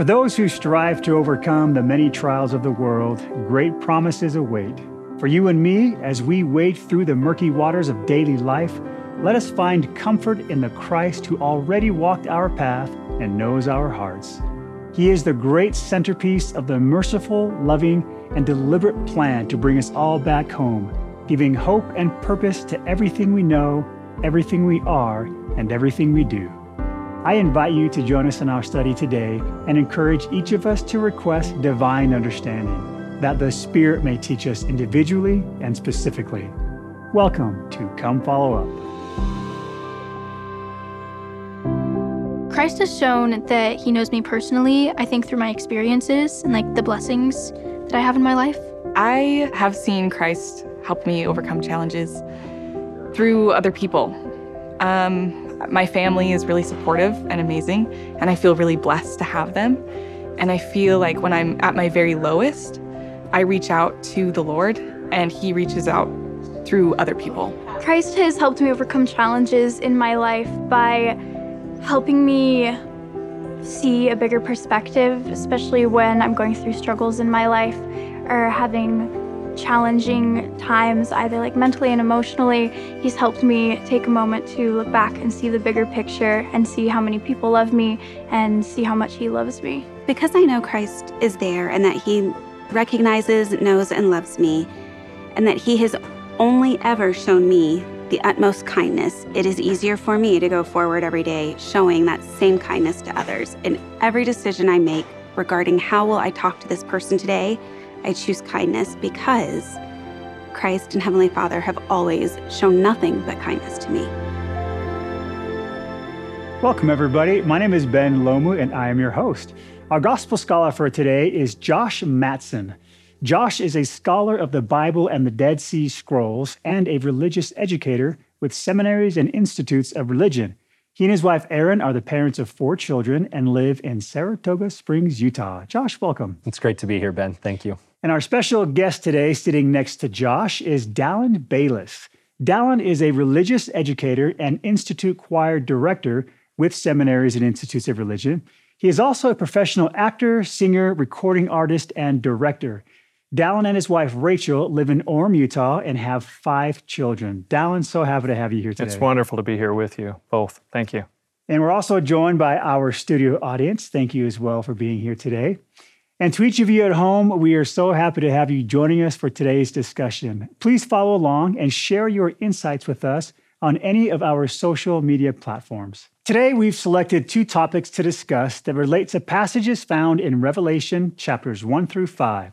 For those who strive to overcome the many trials of the world, great promises await. For you and me, as we wade through the murky waters of daily life, let us find comfort in the Christ who already walked our path and knows our hearts. He is the great centerpiece of the merciful, loving, and deliberate plan to bring us all back home, giving hope and purpose to everything we know, everything we are, and everything we do. I invite you to join us in our study today and encourage each of us to request divine understanding, that the Spirit may teach us individually and specifically. Welcome to Come Follow Up. Christ has shown that he knows me personally, I think through my experiences and like the blessings that I have in my life. I have seen Christ help me overcome challenges through other people. Um, my family is really supportive and amazing, and I feel really blessed to have them. And I feel like when I'm at my very lowest, I reach out to the Lord, and He reaches out through other people. Christ has helped me overcome challenges in my life by helping me see a bigger perspective, especially when I'm going through struggles in my life or having challenging times, either like mentally and emotionally, he's helped me take a moment to look back and see the bigger picture and see how many people love me and see how much he loves me. Because I know Christ is there and that he recognizes, knows, and loves me, and that he has only ever shown me the utmost kindness, it is easier for me to go forward every day showing that same kindness to others. In every decision I make regarding how will I talk to this person today, I choose kindness because Christ and Heavenly Father have always shown nothing but kindness to me. Welcome, everybody. My name is Ben Lomu, and I am your host. Our gospel scholar for today is Josh Matson. Josh is a scholar of the Bible and the Dead Sea Scrolls and a religious educator with seminaries and institutes of religion. He and his wife Erin are the parents of four children and live in Saratoga Springs, Utah. Josh, welcome. It's great to be here, Ben. Thank you. And our special guest today, sitting next to Josh, is Dallyn Bayles. Dallyn is a religious educator and institute choir director with seminaries and institutes of religion. He is also a professional actor, singer, recording artist, and director. Dallyn and his wife Rachel live in Orem, Utah, and have five children. Dallyn, so happy to have you here today. It's wonderful to be here with you both. Thank you. And we're also joined by our studio audience. Thank you as well for being here today. And to each of you at home, we are so happy to have you joining us for today's discussion. Please follow along and share your insights with us on any of our social media platforms. Today, we've selected two topics to discuss that relate to passages found in Revelation chapters 1 through 5.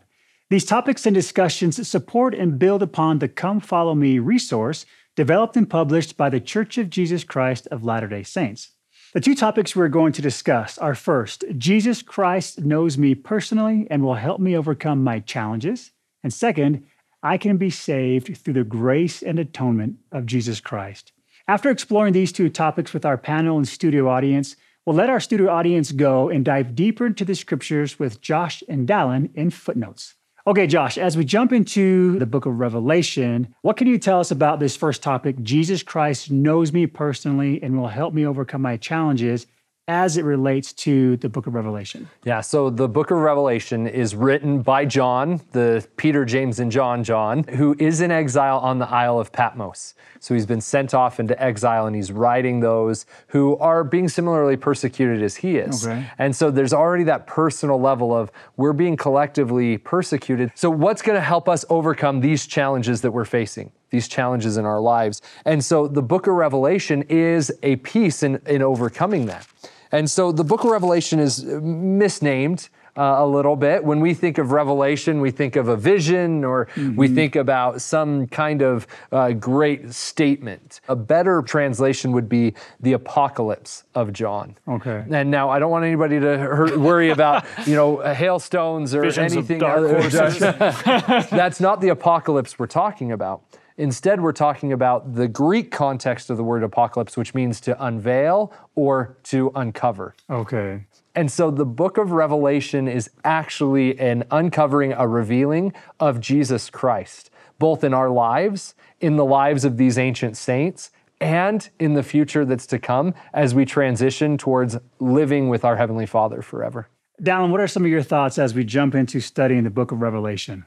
These topics and discussions support and build upon the Come Follow Me resource developed and published by the Church of Jesus Christ of Latter day Saints. The two topics we're going to discuss are first, Jesus Christ knows me personally and will help me overcome my challenges. And second, I can be saved through the grace and atonement of Jesus Christ. After exploring these two topics with our panel and studio audience, we'll let our studio audience go and dive deeper into the scriptures with Josh and Dallyn in footnotes. Okay, Josh, as we jump into the book of Revelation, what can you tell us about this first topic? Jesus Christ knows me personally and will help me overcome my challenges as it relates to the book of Revelation. Yeah, so the book of Revelation is written by John, the Peter, James, and John John, who is in exile on the Isle of Patmos. So he's been sent off into exile and he's writing those who are being similarly persecuted as he is. Okay. And so there's already that personal level of we're being collectively persecuted. So, what's going to help us overcome these challenges that we're facing? These challenges in our lives. And so the book of Revelation is a piece in, in overcoming that. And so the book of Revelation is misnamed. Uh, a little bit. When we think of Revelation, we think of a vision or mm-hmm. we think about some kind of uh, great statement. A better translation would be the apocalypse of John. Okay. And now I don't want anybody to hurt, worry about, you know, hailstones or Visions anything. That's not the apocalypse we're talking about. Instead, we're talking about the Greek context of the word apocalypse, which means to unveil or to uncover. Okay. And so the book of Revelation is actually an uncovering, a revealing of Jesus Christ, both in our lives, in the lives of these ancient saints, and in the future that's to come as we transition towards living with our Heavenly Father forever. Dallyn, what are some of your thoughts as we jump into studying the book of Revelation?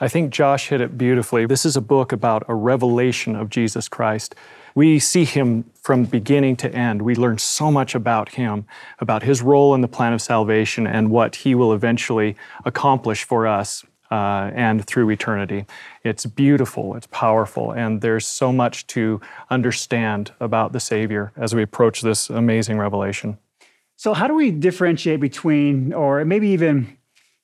I think Josh hit it beautifully. This is a book about a revelation of Jesus Christ. We see him from beginning to end. We learn so much about him, about his role in the plan of salvation and what he will eventually accomplish for us uh, and through eternity. It's beautiful, it's powerful, and there's so much to understand about the Savior as we approach this amazing revelation. So, how do we differentiate between, or maybe even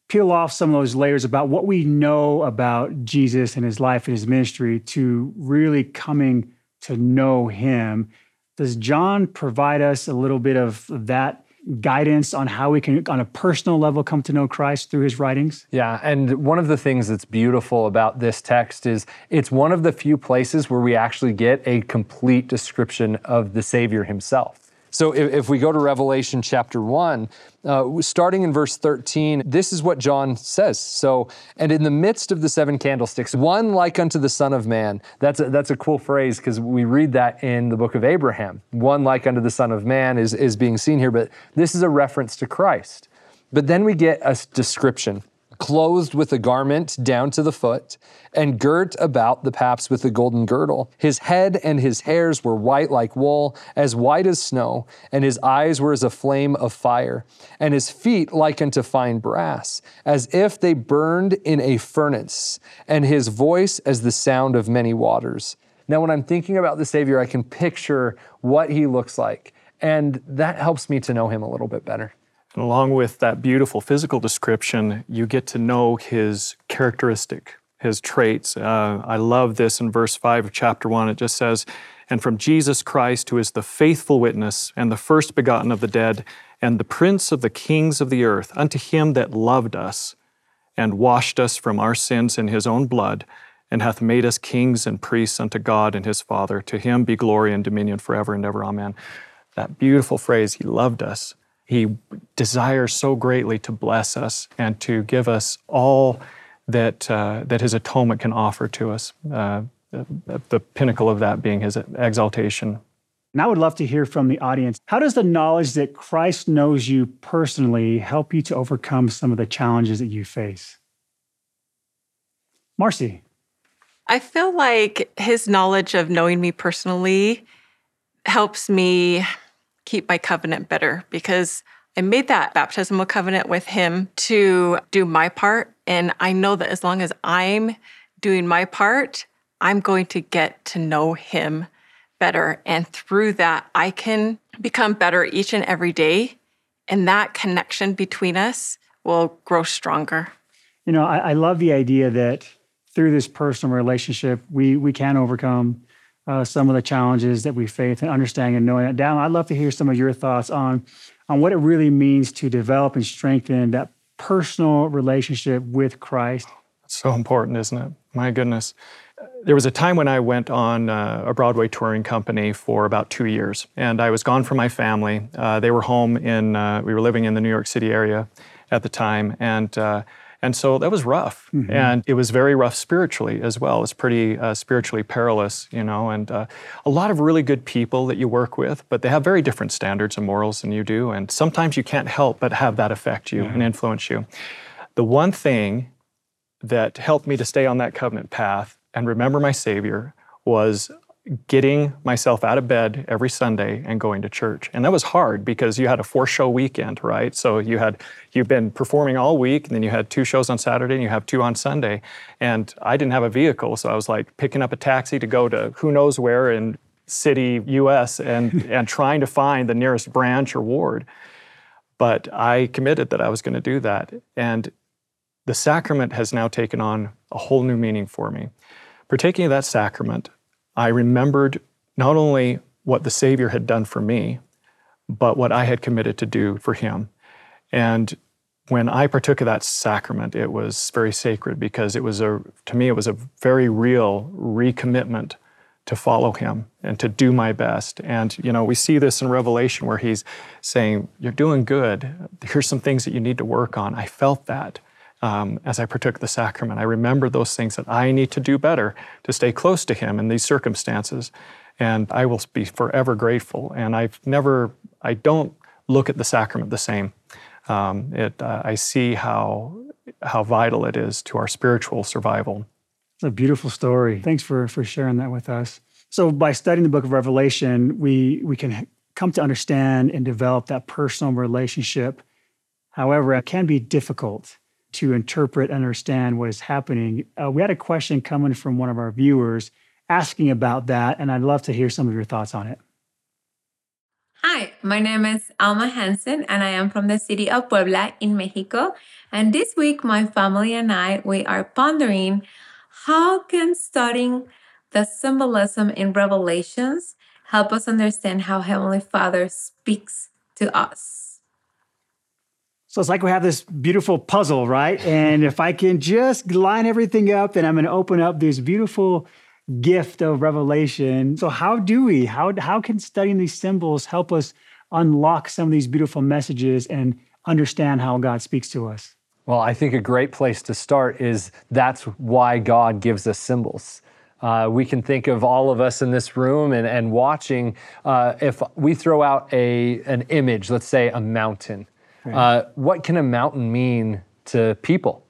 peel off some of those layers about what we know about Jesus and his life and his ministry to really coming to know him? Does John provide us a little bit of that guidance on how we can, on a personal level, come to know Christ through his writings? Yeah, and one of the things that's beautiful about this text is it's one of the few places where we actually get a complete description of the Savior himself. So if, if, we go to Revelation chapter 1, uh, starting in verse 13, this is what John says. So, and in the midst of the seven candlesticks, one like unto the Son of Man. That's a, that's a cool phrase because we read that in the book of Abraham. One like unto the Son of Man is, is being seen here, but this is a reference to Christ. But then we get a description clothed with a garment down to the foot, and girt about the paps with a golden girdle. His head and his hairs were white like wool, as white as snow, and his eyes were as a flame of fire, and his feet like unto fine brass, as if they burned in a furnace, and his voice as the sound of many waters. Now, when I'm thinking about the Savior, I can picture what he looks like, and that helps me to know him a little bit better. And along with that beautiful physical description, you get to know his characteristic, his traits. Uh, I love this in verse 5 of chapter 1. It just says, And from Jesus Christ, who is the faithful witness and the first begotten of the dead, and the prince of the kings of the earth, unto him that loved us and washed us from our sins in his own blood, and hath made us kings and priests unto God and his Father. To him be glory and dominion forever and ever. Amen. That beautiful phrase, he loved us. He desires so greatly to bless us and to give us all that, uh, that His atonement can offer to us. Uh, the, the pinnacle of that being His exaltation. And I would love to hear from the audience. How does the knowledge that Christ knows you personally help you to overcome some of the challenges that you face? Marcy. I feel like his knowledge of knowing me personally helps me keep my covenant better because I made that baptismal covenant with him to do my part. And I know that as long as I'm doing my part, I'm going to get to know him better. And through that, I can become better each and every day. And that connection between us will grow stronger. You know, I, I love the idea that through this personal relationship, we we can overcome uh, some of the challenges that we face and understanding and knowing that. Dallyn, I'd love to hear some of your thoughts on on what it really means to develop and strengthen that personal relationship with Christ. It's so important, isn't it? My goodness. There was a time when I went on uh, a Broadway touring company for about two years, and I was gone from my family. Uh, they were home in, uh, we were living in the New York City area at the time, and uh, and so that was rough. Mm-hmm. And it was very rough spiritually as well. It's pretty uh, spiritually perilous, you know, and uh, a lot of really good people that you work with, but they have very different standards and morals than you do. And sometimes you can't help but have that affect you mm-hmm. and influence you. The one thing that helped me to stay on that covenant path and remember my Savior was getting myself out of bed every Sunday and going to church. And that was hard because you had a four show weekend, right? So you had you've been performing all week and then you had two shows on Saturday and you have two on Sunday. And I didn't have a vehicle, so I was like picking up a taxi to go to who knows where in city US and and trying to find the nearest branch or ward. But I committed that I was going to do that. And the sacrament has now taken on a whole new meaning for me. Partaking of that sacrament I remembered not only what the Savior had done for me, but what I had committed to do for him. And when I partook of that sacrament, it was very sacred because it was a, to me, it was a very real recommitment to follow him and to do my best. And, you know, we see this in Revelation where he's saying, You're doing good. Here's some things that you need to work on. I felt that um, as I partook the sacrament. I remember those things that I need to do better to stay close to Him in these circumstances. And I will be forever grateful. And I've never, I don't look at the sacrament the same. um, it, uh, I see how, how vital it is to our spiritual survival. It's a beautiful story. Thanks for, for sharing that with us. So, by studying the book of Revelation, we, we can come to understand and develop that personal relationship. However, it can be difficult to interpret understand what is happening. Uh, we had a question coming from one of our viewers asking about that, and I'd love to hear some of your thoughts on it. Hi, my name is Alma Hansen, and I am from the city of Puebla in Mexico. And this week, my family and I we are pondering how can studying the symbolism in Revelations help us understand how Heavenly Father speaks to us. So it's like we have this beautiful puzzle, right? And if I can just line everything up, then I'm going to open up this beautiful gift of revelation. So how do we? How how can studying these symbols help us unlock some of these beautiful messages and understand how God speaks to us? Well, I think a great place to start is that's why God gives us symbols. Uh, we can think of all of us in this room and, and watching. Uh, if we throw out a an image, let's say a mountain, right. uh, what can a mountain mean to people?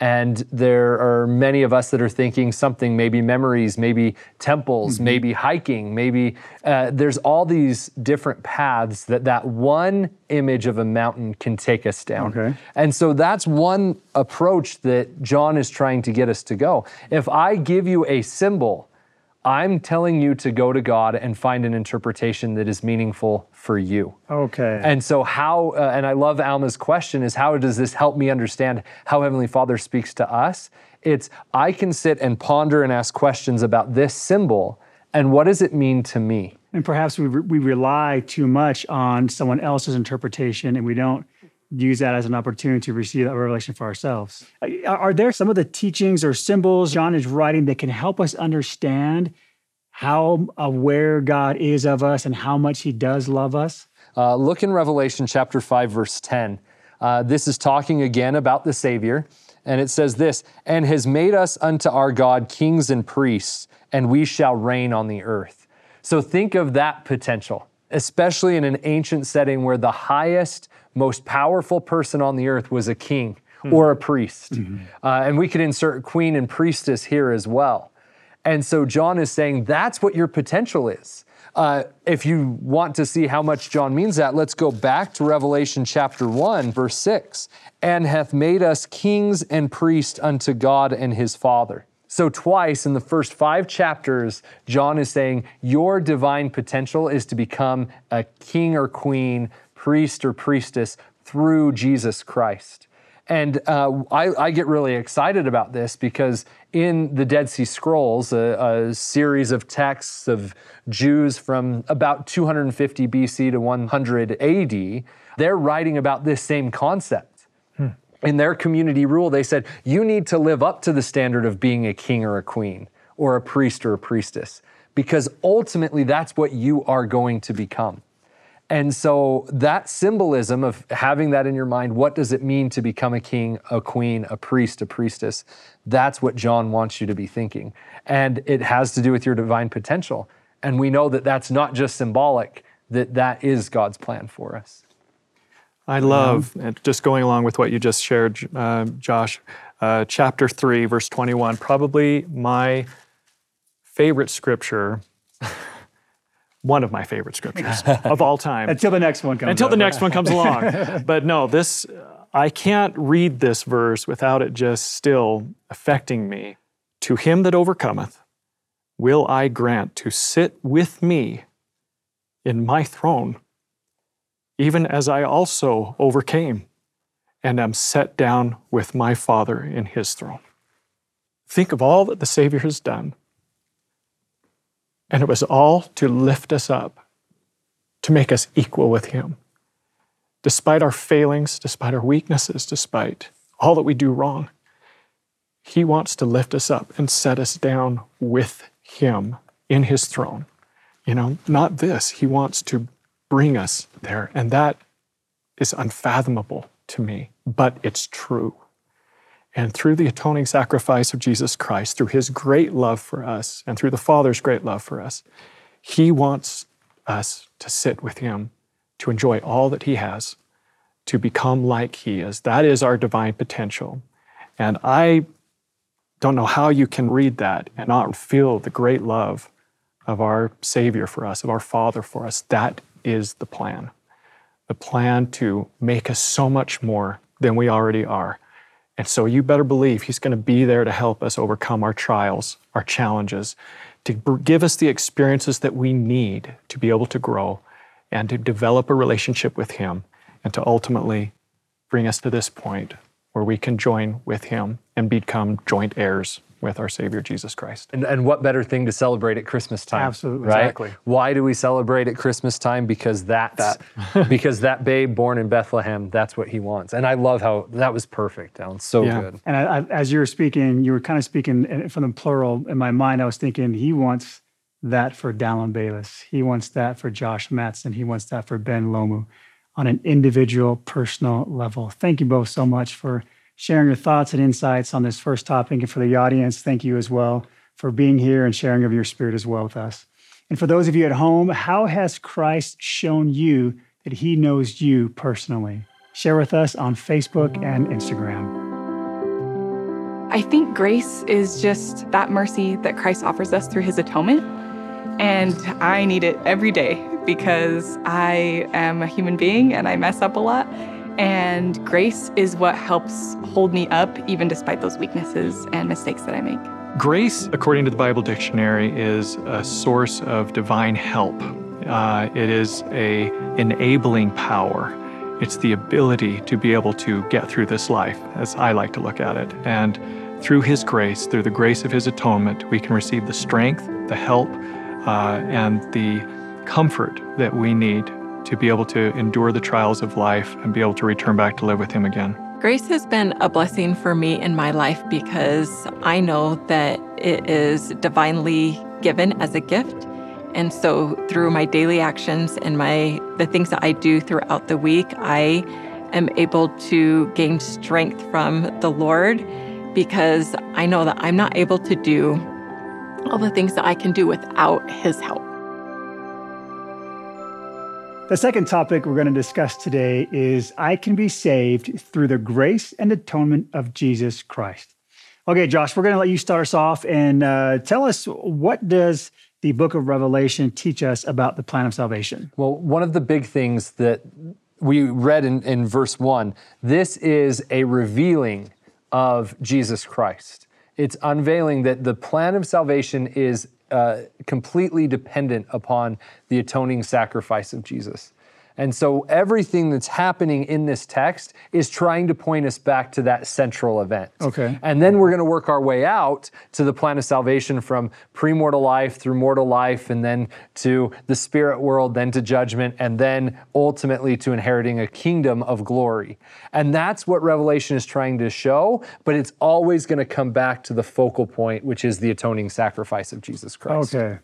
And there are many of us that are thinking something, maybe memories, maybe temples, mm-hmm. maybe hiking, maybe uh, there's all these different paths that that one image of a mountain can take us down. Okay. And so that's one approach that John is trying to get us to go. If I give you a symbol, I'm telling you to go to God and find an interpretation that is meaningful for you. Okay. And so, how, uh, and I love Alma's question is how does this help me understand how Heavenly Father speaks to us? It's I can sit and ponder and ask questions about this symbol and what does it mean to me? And perhaps we, re- we rely too much on someone else's interpretation and we don't use that as an opportunity to receive that revelation for ourselves. Are there some of the teachings or symbols John is writing that can help us understand how aware God is of us and how much he does love us? Uh, look in Revelation chapter 5, verse 10. Uh, this is talking again about the Savior. And it says this, and has made us unto our God kings and priests, and we shall reign on the earth. So think of that potential, especially in an ancient setting where the highest most powerful person on the earth was a king hmm. or a priest. Mm-hmm. Uh, and we could insert queen and priestess here as well. And so John is saying that's what your potential is. Uh, if you want to see how much John means that, let's go back to Revelation chapter 1, verse 6. And hath made us kings and priests unto God and his Father. So, twice in the first five chapters, John is saying your divine potential is to become a king or queen priest or priestess through Jesus Christ. And uh, I, I, get really excited about this because in the Dead Sea Scrolls, a, a, series of texts of Jews from about 250 BC to 100 AD, they're writing about this same concept. Hmm. In their community rule, they said, you need to live up to the standard of being a king or a queen, or a priest or a priestess, because ultimately that's what you are going to become. And so that symbolism of having that in your mind, what does it mean to become a king, a queen, a priest, a priestess? That's what John wants you to be thinking. And it has to do with your divine potential. And we know that that's not just symbolic, that that is God's plan for us. I love, just going along with what you just shared, uh, Josh, uh, chapter 3, verse 21, probably my favorite scripture one of my favorite scriptures of all time. Until the next one comes. Until the next one comes along. but no, this I can't read this verse without it just still affecting me. To him that overcometh, will I grant to sit with me in my throne, even as I also overcame and am set down with my Father in his throne. Think of all that the Savior has done and it was all to lift us up, to make us equal with Him. Despite our failings, despite our weaknesses, despite all that we do wrong, He wants to lift us up and set us down with Him in His throne. You know, not this. He wants to bring us there. And that is unfathomable to me, but it's true. And through the atoning sacrifice of Jesus Christ, through his great love for us, and through the Father's great love for us, he wants us to sit with him, to enjoy all that he has, to become like He is. That is our divine potential. And I don't know how you can read that and not feel the great love of our Savior for us, of our Father for us. That is the plan. The plan to make us so much more than we already are. And so you better believe He's going to be there to help us overcome our trials, our challenges, to give us the experiences that we need to be able to grow and to develop a relationship with Him and to ultimately bring us to this point where we can join with Him and become joint heirs with our Savior Jesus Christ. And, and what better thing to celebrate at Christmas time? Absolutely. Right? Exactly. Why do we celebrate at Christmas time? Because that's because that babe born in Bethlehem, that's what he wants. And I love how that was perfect, Alan. So Yeah. good. And I, I, as you were speaking, you were kind of speaking from the plural. In my mind, I was thinking he wants that for Dallyn Bayles. He wants that for Josh Matson. He wants that for Ben Lomu on an individual, personal level. Thank you both so much for sharing your thoughts and insights on this first topic. And for the audience, thank you as well for being here and sharing of your spirit as well with us. And for those of you at home, how has Christ shown you that he knows you personally? Share with us on Facebook and Instagram. I think grace is just that mercy that Christ offers us through his atonement. And I need it every day because I am a human being and I mess up a lot. And grace is what helps hold me up, even despite those weaknesses and mistakes that I make. Grace, according to the Bible Dictionary, is a source of divine help. Uh, it is a enabling power. It's the ability to be able to get through this life, as I like to look at it. And through His grace, through the grace of His atonement, we can receive the strength, the help, uh, and the comfort that we need to be able to endure the trials of life and be able to return back to live with Him again. Grace has been a blessing for me in my life because I know that it is divinely given as a gift. And so through my daily actions and my the things that I do throughout the week, I am able to gain strength from the Lord because I know that I'm not able to do all the things that I can do without his help. The second topic we're going to discuss today is I can be saved through the grace and atonement of Jesus Christ. Okay, Josh, we're going to let you start us off and uh, tell us what does the book of Revelation teach us about the plan of salvation? Well, one of the big things that we read in, in verse one, this is a revealing of Jesus Christ. It's unveiling that the plan of salvation is uh, completely dependent upon the atoning sacrifice of Jesus. And so everything that's happening in this text is trying to point us back to that central event. Okay. And then we're going to work our way out to the plan of salvation from premortal life through mortal life, and then to the spirit world, then to judgment, and then ultimately to inheriting a kingdom of glory. And that's what Revelation is trying to show, but it's always going to come back to the focal point, which is the atoning sacrifice of Jesus Christ. Okay.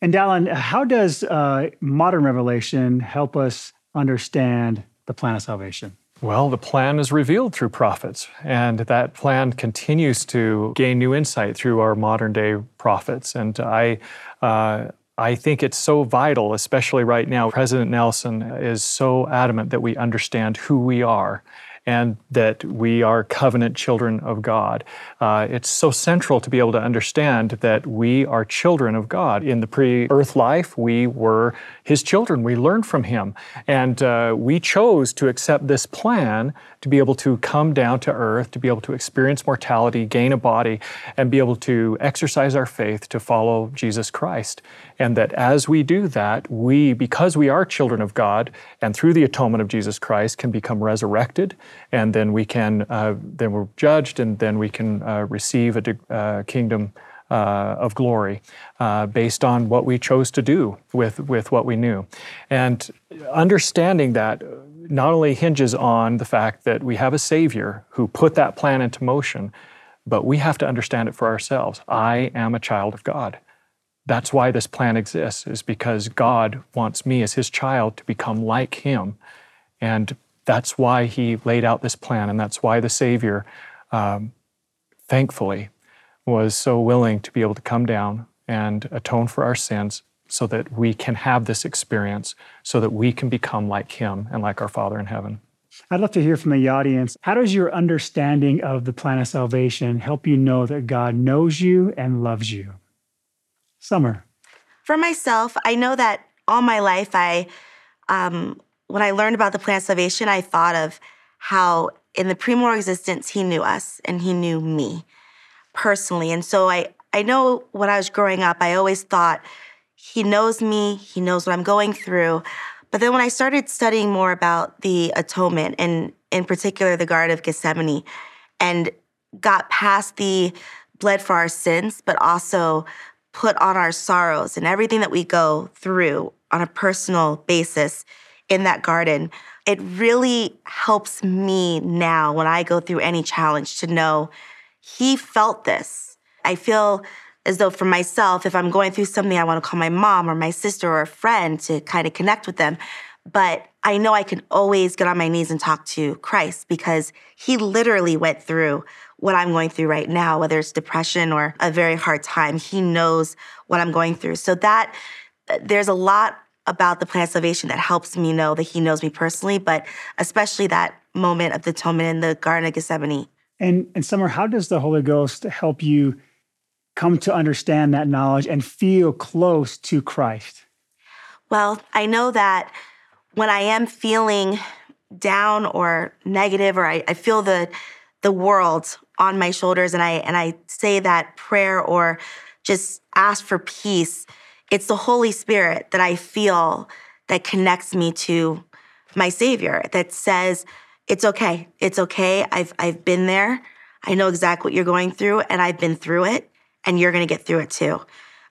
And Dallyn, how does uh, modern revelation help us understand the plan of salvation? Well, the plan is revealed through prophets, and that plan continues to gain new insight through our modern day prophets. And I, uh, I think it's so vital, especially right now. President Nelson is so adamant that we understand who we are and that we are covenant children of God. Uh, it's so central to be able to understand that we are children of God. In the pre earth life, we were His children. We learned from Him. And uh, we chose to accept this plan to be able to come down to earth, to be able to experience mortality, gain a body, and be able to exercise our faith to follow Jesus Christ. And that as we do that, we, because we are children of God, and through the atonement of Jesus Christ, can become resurrected, and then we can, uh, then we're judged, and then we can uh, receive a uh, kingdom uh, of glory uh, based on what we chose to do with, with what we knew. And understanding that not only hinges on the fact that we have a Savior who put that plan into motion, but we have to understand it for ourselves. I am a child of God. That's why this plan exists, is because God wants me as His child to become like Him. And that's why He laid out this plan, and that's why the Savior, um, thankfully, was so willing to be able to come down and atone for our sins so that we can have this experience, so that we can become like Him and like our Father in heaven. I'd love to hear from the audience. How does your understanding of the plan of salvation help you know that God knows you and loves you? Summer. For myself, I know that all my life, I, um, when I learned about the plan of salvation, I thought of how in the pre-moral existence He knew us and He knew me personally, and so I, I know when I was growing up, I always thought He knows me, He knows what I'm going through. But then when I started studying more about the atonement, and in particular the Garden of Gethsemane, and got past the bled for our sins, but also put on our sorrows and everything that we go through on a personal basis in that garden, it really helps me now when I go through any challenge to know he felt this. I feel as though for myself, if I'm going through something, I want to call my mom or my sister or a friend to kind of connect with them. But I know I can always get on my knees and talk to Christ because he literally went through what I'm going through right now, whether it's depression or a very hard time. He knows what I'm going through. So that there's a lot about the plan of salvation that helps me know that he knows me personally, but especially that moment of the atonement in the Garden of Gethsemane. And, and Summer, how does the Holy Ghost help you come to understand that knowledge and feel close to Christ? Well, I know that when I am feeling down or negative, or I, I feel the the world on my shoulders, and I and I say that prayer or just ask for peace, it's the Holy Spirit that I feel that connects me to my Savior. That says, "It's okay. It's okay. I've I've been there. I know exactly what you're going through, and I've been through it, and you're going to get through it too."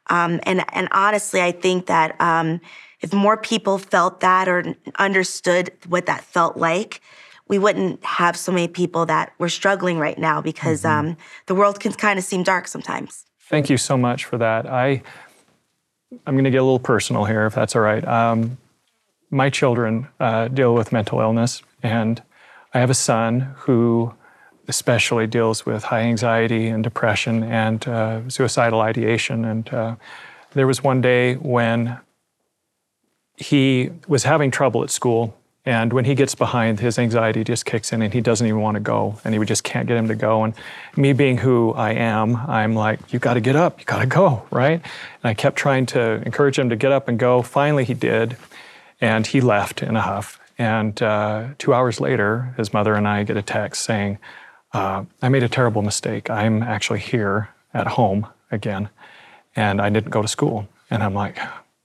Um, and and honestly, I think that. Um, if more people felt that or understood what that felt like, we wouldn't have so many people that were struggling right now because mm-hmm. um, the world can kind of seem dark sometimes. Thank you so much for that. I I'm going to get a little personal here, if that's all right. Um, my children uh, deal with mental illness, and I have a son who especially deals with high anxiety and depression and uh, suicidal ideation. And uh, there was one day when he was having trouble at school. And when he gets behind, his anxiety just kicks in and he doesn't even want to go. And he just can't get him to go. And me being who I am, I'm like, you got to get up, you got to go, right? And I kept trying to encourage him to get up and go. Finally, he did. And he left in a huff. And uh, two hours later, his mother and I get a text saying, uh, I made a terrible mistake. I'm actually here at home again. And I didn't go to school. And I'm like,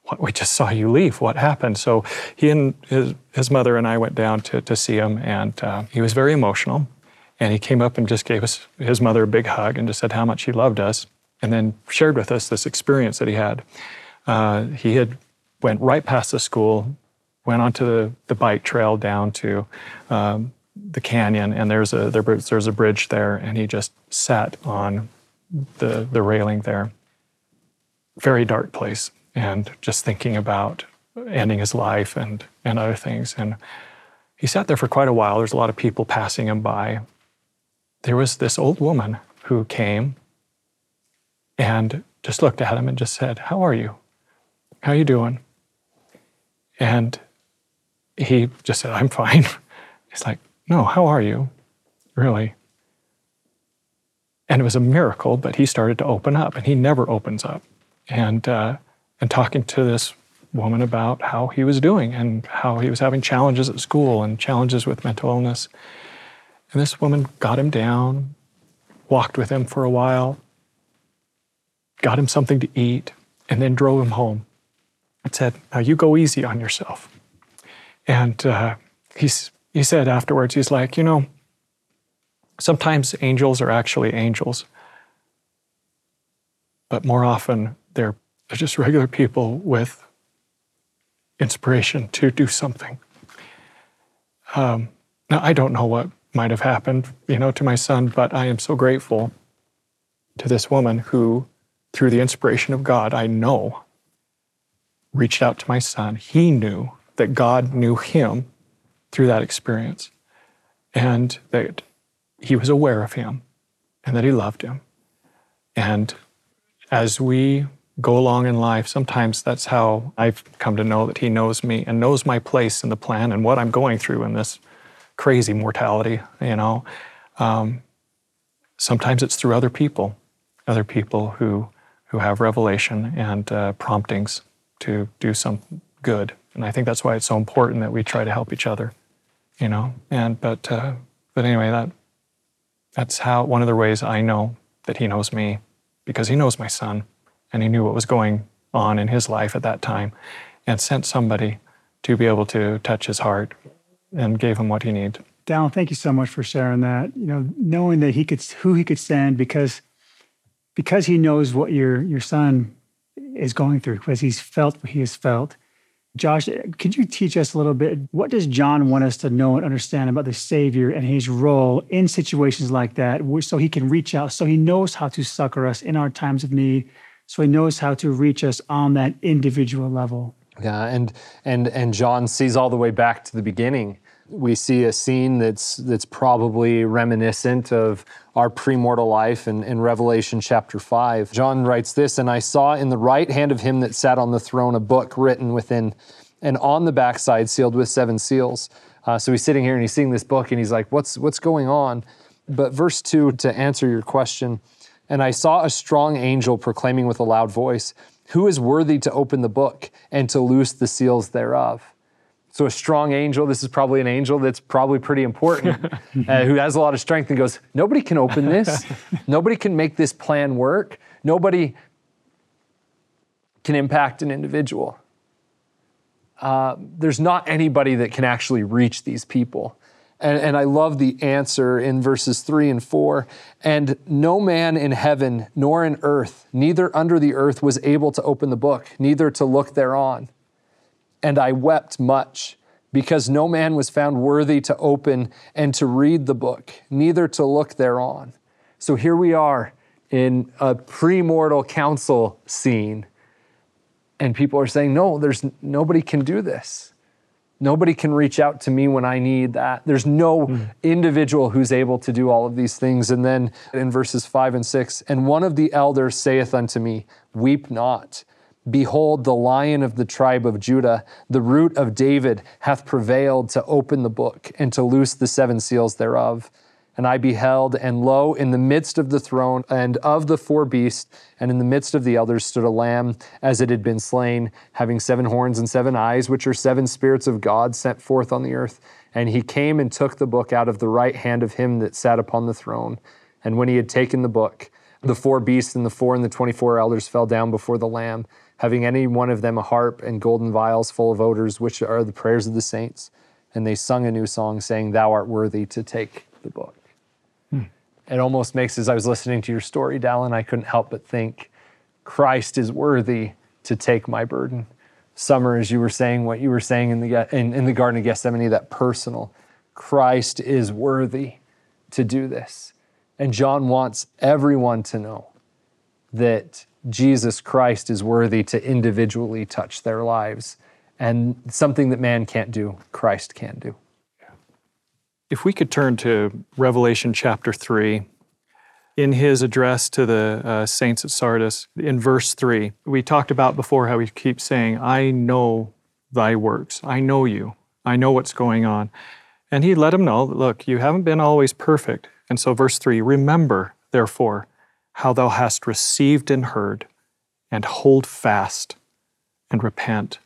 what, we just saw you leave. What happened? So he and his, his mother and I went down to, to see him, and uh, he was very emotional. And he came up and just gave us his mother a big hug and just said how much he loved us, and then shared with us this experience that he had. Uh, he had went right past the school, went onto the, the bike trail down to um, the canyon, and there's a there, there's a bridge there, and he just sat on the the railing there. Very dark place and just thinking about ending his life and, and other things. And he sat there for quite a while. There's a lot of people passing him by. There was this old woman who came and just looked at him and just said, How are you? How you doing? And he just said, I'm fine. He's like, No, how are you? Really? And it was a miracle, but he started to open up, and he never opens up. And uh, and talking to this woman about how he was doing and how he was having challenges at school and challenges with mental illness. And this woman got him down, walked with him for a while, got him something to eat, and then drove him home and said, Now you go easy on yourself. And uh, he's, he said afterwards, he's like, You know, sometimes angels are actually angels, but more often they're they're just regular people with inspiration to do something. Um, now, I don't know what might have happened, you know, to my son, but I am so grateful to this woman who, through the inspiration of God, I know, reached out to my son. He knew that God knew him through that experience and that he was aware of him and that he loved him. And as we go along in life, sometimes that's how I've come to know that He knows me and knows my place in the plan and what I'm going through in this crazy mortality, you know. Um, sometimes it's through other people, other people who who have revelation and uh, promptings to do some good. And I think that's why it's so important that we try to help each other, you know. And but uh, but anyway, that that's how one of the ways I know that he knows me because he knows my son and he knew what was going on in his life at that time and sent somebody to be able to touch his heart and gave him what he needed. Dallyn, thank you so much for sharing that. You know, knowing that he could who he could send because because he knows what your your son is going through, because he's felt what he has felt. Josh, could you teach us a little bit? What does John want us to know and understand about the Savior and his role in situations like that, so he can reach out, so he knows how to succor us in our times of need, so he knows how to reach us on that individual level? Yeah, and and and John sees all the way back to the beginning. We see a scene that's that's probably reminiscent of our premortal life in, in Revelation chapter 5. John writes this, and I saw in the right hand of him that sat on the throne a book written within and on the backside sealed with seven seals. Uh, so he's sitting here and he's seeing this book and he's like, what's what's going on? But verse 2 to answer your question, and I saw a strong angel proclaiming with a loud voice, Who is worthy to open the book and to loose the seals thereof? So, a strong angel, this is probably an angel that's probably pretty important, uh, who has a lot of strength and goes, Nobody can open this. Nobody can make this plan work. Nobody can impact an individual. Uh, there's not anybody that can actually reach these people. And, and, I love the answer in verses three and four. And no man in heaven nor in earth, neither under the earth, was able to open the book, neither to look thereon. And I wept much because no man was found worthy to open and to read the book, neither to look thereon. So here we are in a premortal council scene, and people are saying, No, there's nobody can do this. Nobody can reach out to me when I need that. There's no mm. individual who's able to do all of these things. And then in verses five and six, and one of the elders saith unto me, Weep not. Behold, the lion of the tribe of Judah, the root of David, hath prevailed to open the book and to loose the seven seals thereof. And I beheld, and lo, in the midst of the throne and of the four beasts, and in the midst of the elders stood a lamb as it had been slain, having seven horns and seven eyes, which are seven spirits of God sent forth on the earth. And he came and took the book out of the right hand of him that sat upon the throne. And when he had taken the book, the four beasts and the four and the twenty four elders fell down before the Lamb, having any one of them a harp and golden vials full of odors, which are the prayers of the saints. And they sung a new song, saying, Thou art worthy to take the book hmm. it almost makes, as I was listening to your story, Dallyn, I couldn't help but think, Christ is worthy to take my burden. Summer, as you were saying, what you were saying in the, in, in the Garden of Gethsemane, that personal, Christ is worthy to do this. And John wants everyone to know that Jesus Christ is worthy to individually touch their lives. And something that man can't do, Christ can do. If we could turn to Revelation chapter 3, in his address to the uh, saints at Sardis, in verse 3, we talked about before how he keeps saying, I know thy works. I know you. I know what's going on. And he let him know, look, you haven't been always perfect. And so, verse 3 Remember, therefore, how thou hast received and heard, and hold fast and repent.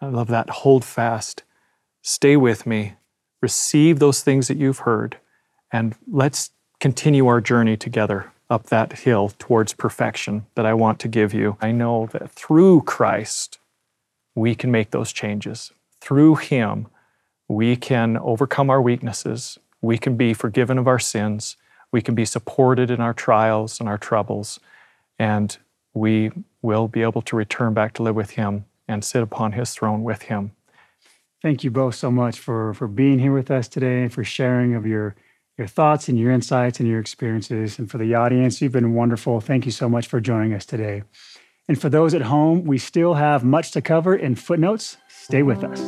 I love that. Hold fast. Stay with me receive those things that you've heard, and let's continue our journey together up that hill towards perfection that I want to give you. I know that through Christ, we can make those changes. Through Him, we can overcome our weaknesses. We can be forgiven of our sins. We can be supported in our trials and our troubles. And we will be able to return back to live with Him and sit upon His throne with Him. Thank you both so much for, for being here with us today and for sharing of your, your thoughts and your insights and your experiences. And for the audience, you've been wonderful. Thank you so much for joining us today. And for those at home, we still have much to cover in footnotes. Stay with us.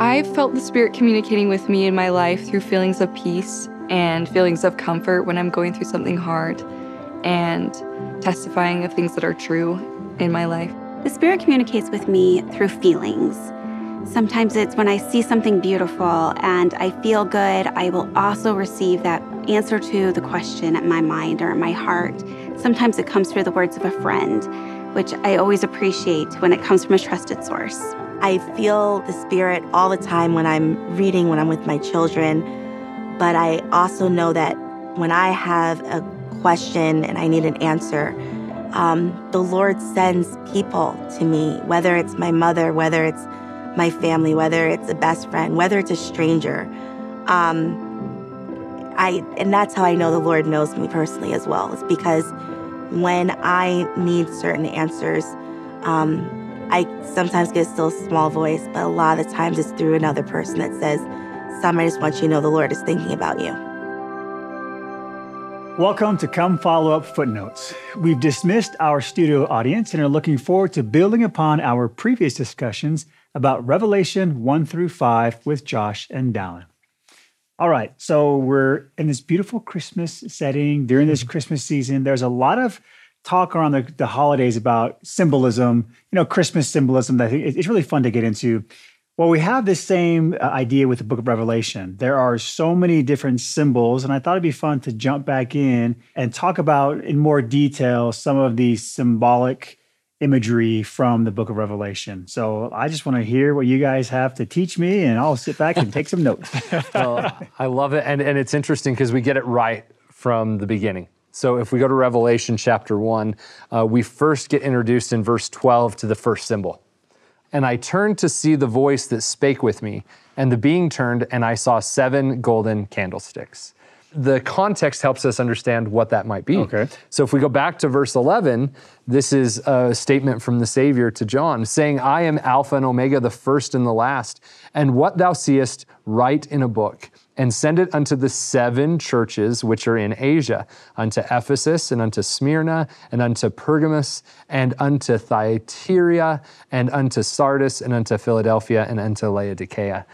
I've felt the Spirit communicating with me in my life through feelings of peace and feelings of comfort when I'm going through something hard and testifying of things that are true in my life. The Spirit communicates with me through feelings Sometimes it's when I see something beautiful and I feel good, I will also receive that answer to the question in my mind or in my heart. Sometimes it comes through the words of a friend, which I always appreciate when it comes from a trusted source. I feel the Spirit all the time when I'm reading, when I'm with my children. But I also know that when I have a question and I need an answer, um, the Lord sends people to me, whether it's my mother, whether it's my family, whether it's a best friend, whether it's a stranger. Um, I and that's how I know the Lord knows me personally as well. is because when I need certain answers, um, I sometimes get a still small voice, but a lot of the times it's through another person that says, "Some I just want you to know the Lord is thinking about you." Welcome to Come Follow Up Footnotes. We've dismissed our studio audience and are looking forward to building upon our previous discussions about Revelation 1 through 5 with Josh and Dallyn. All right, so we're in this beautiful Christmas setting during this mm-hmm. Christmas season. There's a lot of talk around the, the holidays about symbolism, you know, Christmas symbolism that it's really fun to get into. Well, we have this same uh, idea with the book of Revelation. There are so many different symbols, and I thought it'd be fun to jump back in and talk about in more detail some of the symbolic imagery from the book of Revelation. So I just want to hear what you guys have to teach me, and I'll sit back and take some notes. well, I love it. And, and it's interesting because we get it right from the beginning. So if we go to Revelation chapter 1, uh, we first get introduced in verse 12 to the first symbol. And I turned to see the voice that spake with me, and the being turned, and I saw seven golden candlesticks the context helps us understand what that might be. Okay. So if we go back to verse 11, this is a statement from the Savior to John saying, I am Alpha and Omega, the first and the last. And what thou seest, write in a book and send it unto the seven churches which are in Asia, unto Ephesus, and unto Smyrna, and unto Pergamos, and unto Thyatira, and unto Sardis, and unto Philadelphia, and unto Laodicea.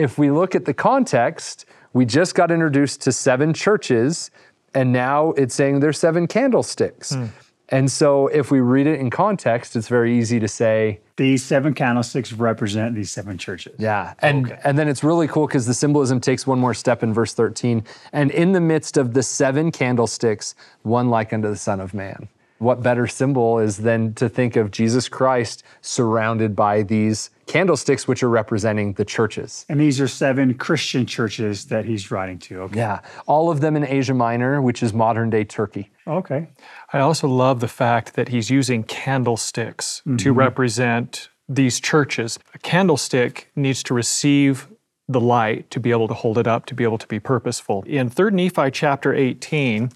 If we look at the context, we just got introduced to seven churches, and now it's saying there's seven candlesticks. Mm. And so if we read it in context, it's very easy to say these seven candlesticks represent these seven churches. Yeah. And okay. and then it's really cool because the symbolism takes one more step in verse 13. And in the midst of the seven candlesticks, one like unto the Son of Man what better symbol is than to think of Jesus Christ surrounded by these candlesticks, which are representing the churches. And these are seven Christian churches that he's writing to. Okay. Yeah, all of them in Asia Minor, which is modern day Turkey. Okay. I also love the fact that he's using candlesticks mm-hmm. to represent these churches. A candlestick needs to receive the light to be able to hold it up, to be able to be purposeful. In 3 Nephi chapter 18,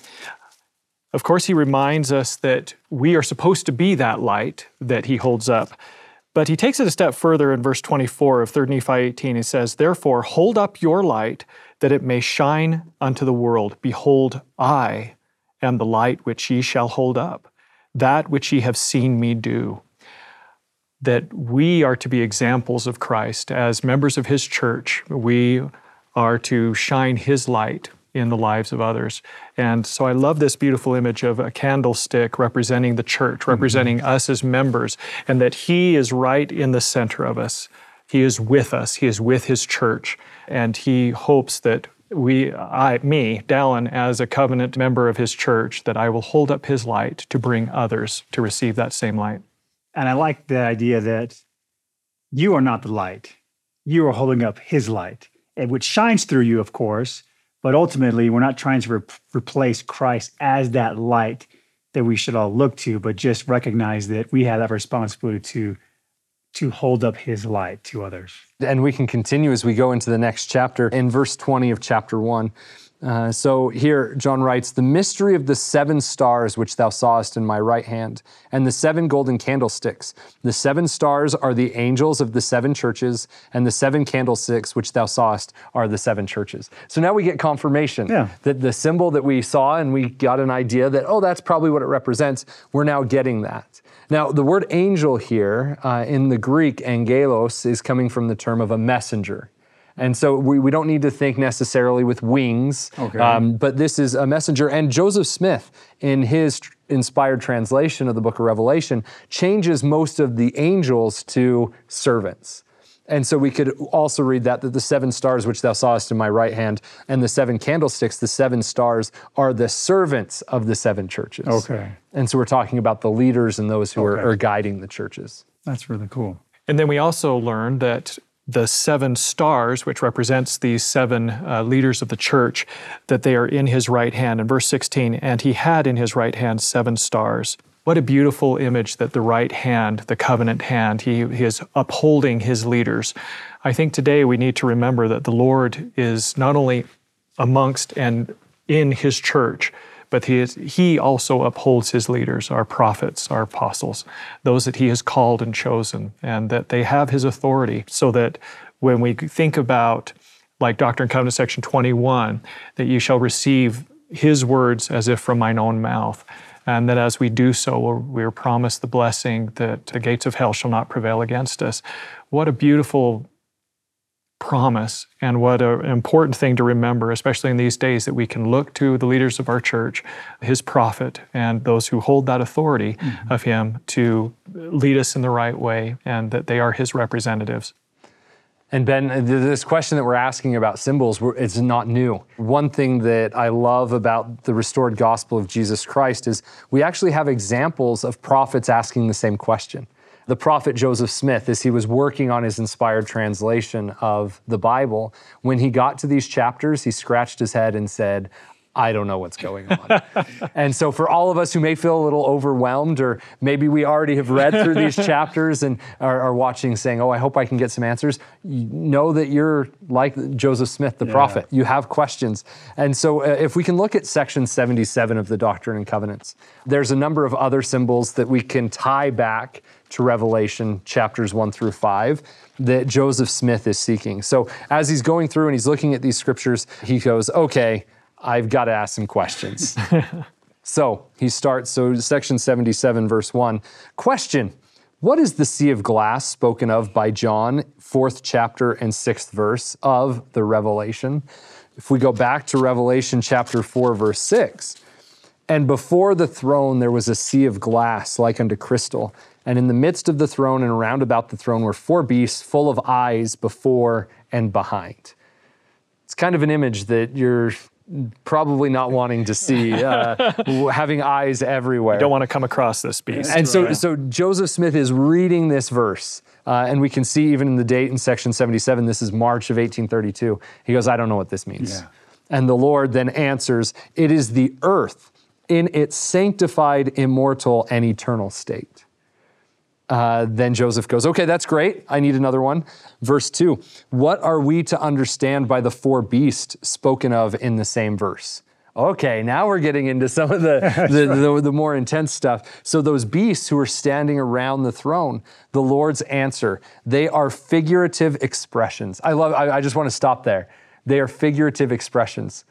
of course, he reminds us that we are supposed to be that light that he holds up. But he takes it a step further in verse 24 of 3 Nephi 18. He says, Therefore, hold up your light that it may shine unto the world. Behold, I am the light which ye shall hold up, that which ye have seen me do. That we are to be examples of Christ. As members of his church, we are to shine his light in the lives of others. And so I love this beautiful image of a candlestick representing the church, mm-hmm. representing mm-hmm. us as members, and that He is right in the center of us. He is with us, He is with His church, and He hopes that we, I, me, Dallyn, as a covenant member of His church, that I will hold up His light to bring others to receive that same light. And I like the idea that you are not the light, you are holding up His light, and which shines through you, of course but ultimately, we're not trying to re- replace Christ as that light that we should all look to, but just recognize that we have that responsibility to to hold up his light to others. And we can continue as we go into the next chapter in verse 20 of chapter 1. Uh, so here, John writes, The mystery of the seven stars which thou sawest in my right hand, and the seven golden candlesticks. The seven stars are the angels of the seven churches, and the seven candlesticks which thou sawest are the seven churches. So now we get confirmation yeah. that the symbol that we saw and we got an idea that, oh, that's probably what it represents, we're now getting that. Now, the word angel here uh, in the Greek, angelos, is coming from the term of a messenger. And so we, we don't need to think necessarily with wings, okay. um, but this is a messenger. And Joseph Smith, in his inspired translation of the book of Revelation, changes most of the angels to servants. And so we could also read that that the seven stars which thou sawest in my right hand and the seven candlesticks, the seven stars are the servants of the seven churches. Okay. And so we're talking about the leaders and those who Okay. are, are guiding the churches. That's really cool. And then we also learned that the seven stars, which represents these seven uh, leaders of the church, that they are in his right hand. In verse 16, and he had in his right hand seven stars. What a beautiful image that the right hand, the covenant hand, he, he is upholding his leaders. I think today we need to remember that the Lord is not only amongst and in his church, but he, is, he also upholds his leaders, our prophets, our apostles, those that he has called and chosen, and that they have his authority so that when we think about, like Doctrine and Covenants section 21, that you shall receive his words as if from mine own mouth. And that as we do so, we're, we're promised the blessing that the gates of hell shall not prevail against us. What a beautiful promise and what an important thing to remember, especially in these days, that we can look to the leaders of our church, his prophet, and those who hold that authority mm-hmm. of him to lead us in the right way, and that they are his representatives. And Ben, this question that we're asking about symbols, it's not new. One thing that I love about the restored gospel of Jesus Christ is we actually have examples of prophets asking the same question. The prophet Joseph Smith, as he was working on his inspired translation of the Bible, when he got to these chapters, he scratched his head and said, I don't know what's going on. and so, for all of us who may feel a little overwhelmed, or maybe we already have read through these chapters and are, are watching, saying, Oh, I hope I can get some answers, you know that you're like Joseph Smith, the prophet. You have questions. And so, uh, if we can look at section 77 of the Doctrine and Covenants, there's a number of other symbols that we can tie back to Revelation chapters 1 through 5 that Joseph Smith is seeking. So, as he's going through and he's looking at these scriptures, he goes, Okay, I've got to ask some questions. so he starts, so section 77, verse 1. Question What is the sea of glass spoken of by John, fourth chapter and sixth verse of the Revelation? If we go back to Revelation chapter 4, verse 6, and before the throne there was a sea of glass like unto crystal. And in the midst of the throne and around about the throne were four beasts full of eyes before and behind. It's kind of an image that you're probably not wanting to see, uh, having eyes everywhere. Don't want to come across this beast. And so, so Joseph Smith is reading this verse, uh, and we can see even in the date in section 77, this is March of 1832. He goes, I don't know what this means. Yeah. And the Lord then answers, It is the earth in its sanctified, immortal, and eternal state. Uh, then Joseph goes, Okay, that's great. I need another one. Verse 2 What are we to understand by the four beasts spoken of in the same verse? Okay, now we're getting into some of the, the, the, the more intense stuff. So, those beasts who are standing around the throne, the Lord's answer, they are figurative expressions. I love, I, I just want to stop there. They are figurative expressions.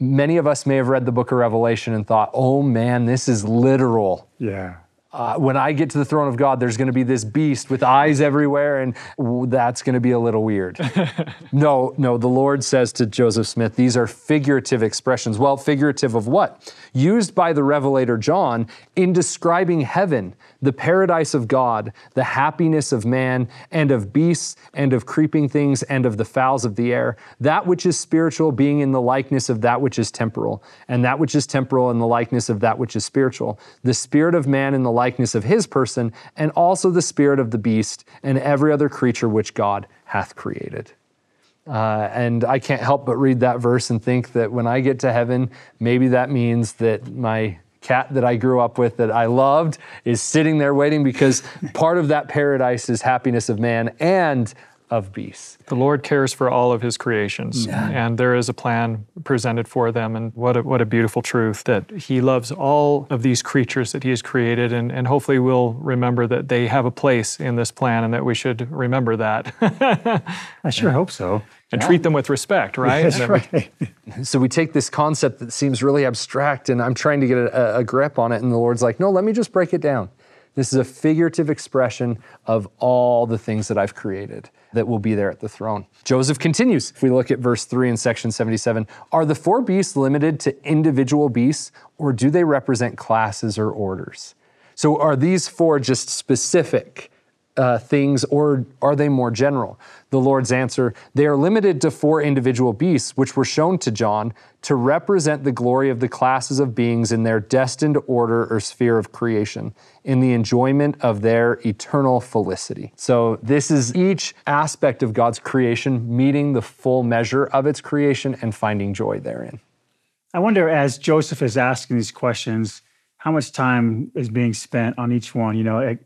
Many of us may have read the book of Revelation and thought, oh man, this is literal Yeah. uh, when I get to the throne of God, there's going to be this beast with eyes everywhere, and that's going to be a little weird. no, no, the Lord says to Joseph Smith, these are figurative expressions. Well, figurative of what? Used by the Revelator John in describing heaven, the paradise of God, the happiness of man, and of beasts, and of creeping things, and of the fowls of the air, that which is spiritual being in the likeness of that which is temporal, and that which is temporal in the likeness of that which is spiritual, the spirit of man in the likeness of his person, and also the spirit of the beast, and every other creature which God hath created. Uh, and I can't help but read that verse and think that when I get to heaven, maybe that means that my cat that I grew up with that I loved is sitting there waiting because part of that paradise is happiness of man. And of beasts. The Lord cares for all of his creations, and there is a plan presented for them. And what a, what a beautiful truth that he loves all of these creatures that he has created. And, and hopefully, we'll remember that they have a place in this plan and that we should remember that I sure hope so. and treat them with respect, right? That's And that we- right. So we take this concept that seems really abstract, and I'm trying to get a, a grip on it, and the Lord's like, no, let me just break it down. This is a figurative expression of all the things that I've created that will be there at the throne. Joseph continues. If we look at verse 3 in section 77, are the four beasts limited to individual beasts, or do they represent classes or orders? So are these four just specific uh, things or are they more general? The Lord's answer they are limited to four individual beasts, which were shown to John to represent the glory of the classes of beings in their destined order or sphere of creation, in the enjoyment of their eternal felicity. So, this is each aspect of God's creation meeting the full measure of its creation and finding joy therein. I wonder, as Joseph is asking these questions, how much time is being spent on each one? You know,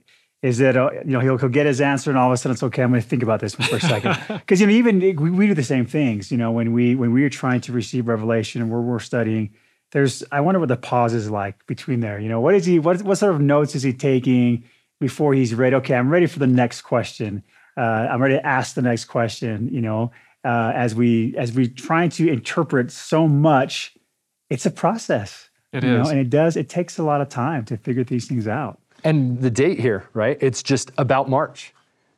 is that uh, you know he'll, he'll get his answer and all of a sudden it's okay i'm going to think about this for a second. Because you know even we, we, do the same things you know when we when we are trying to receive revelation and we're, we're studying there's i wonder what the pause is like between there you know what is he what, what sort of notes is he taking before he's ready? Okay i'm ready for the next question. Uh, i'm ready to ask the next question you know uh, as we as we trying to interpret so much it's a process It is, Know? and it does it takes a lot of time to figure these things out and the date here, right? It's just about March.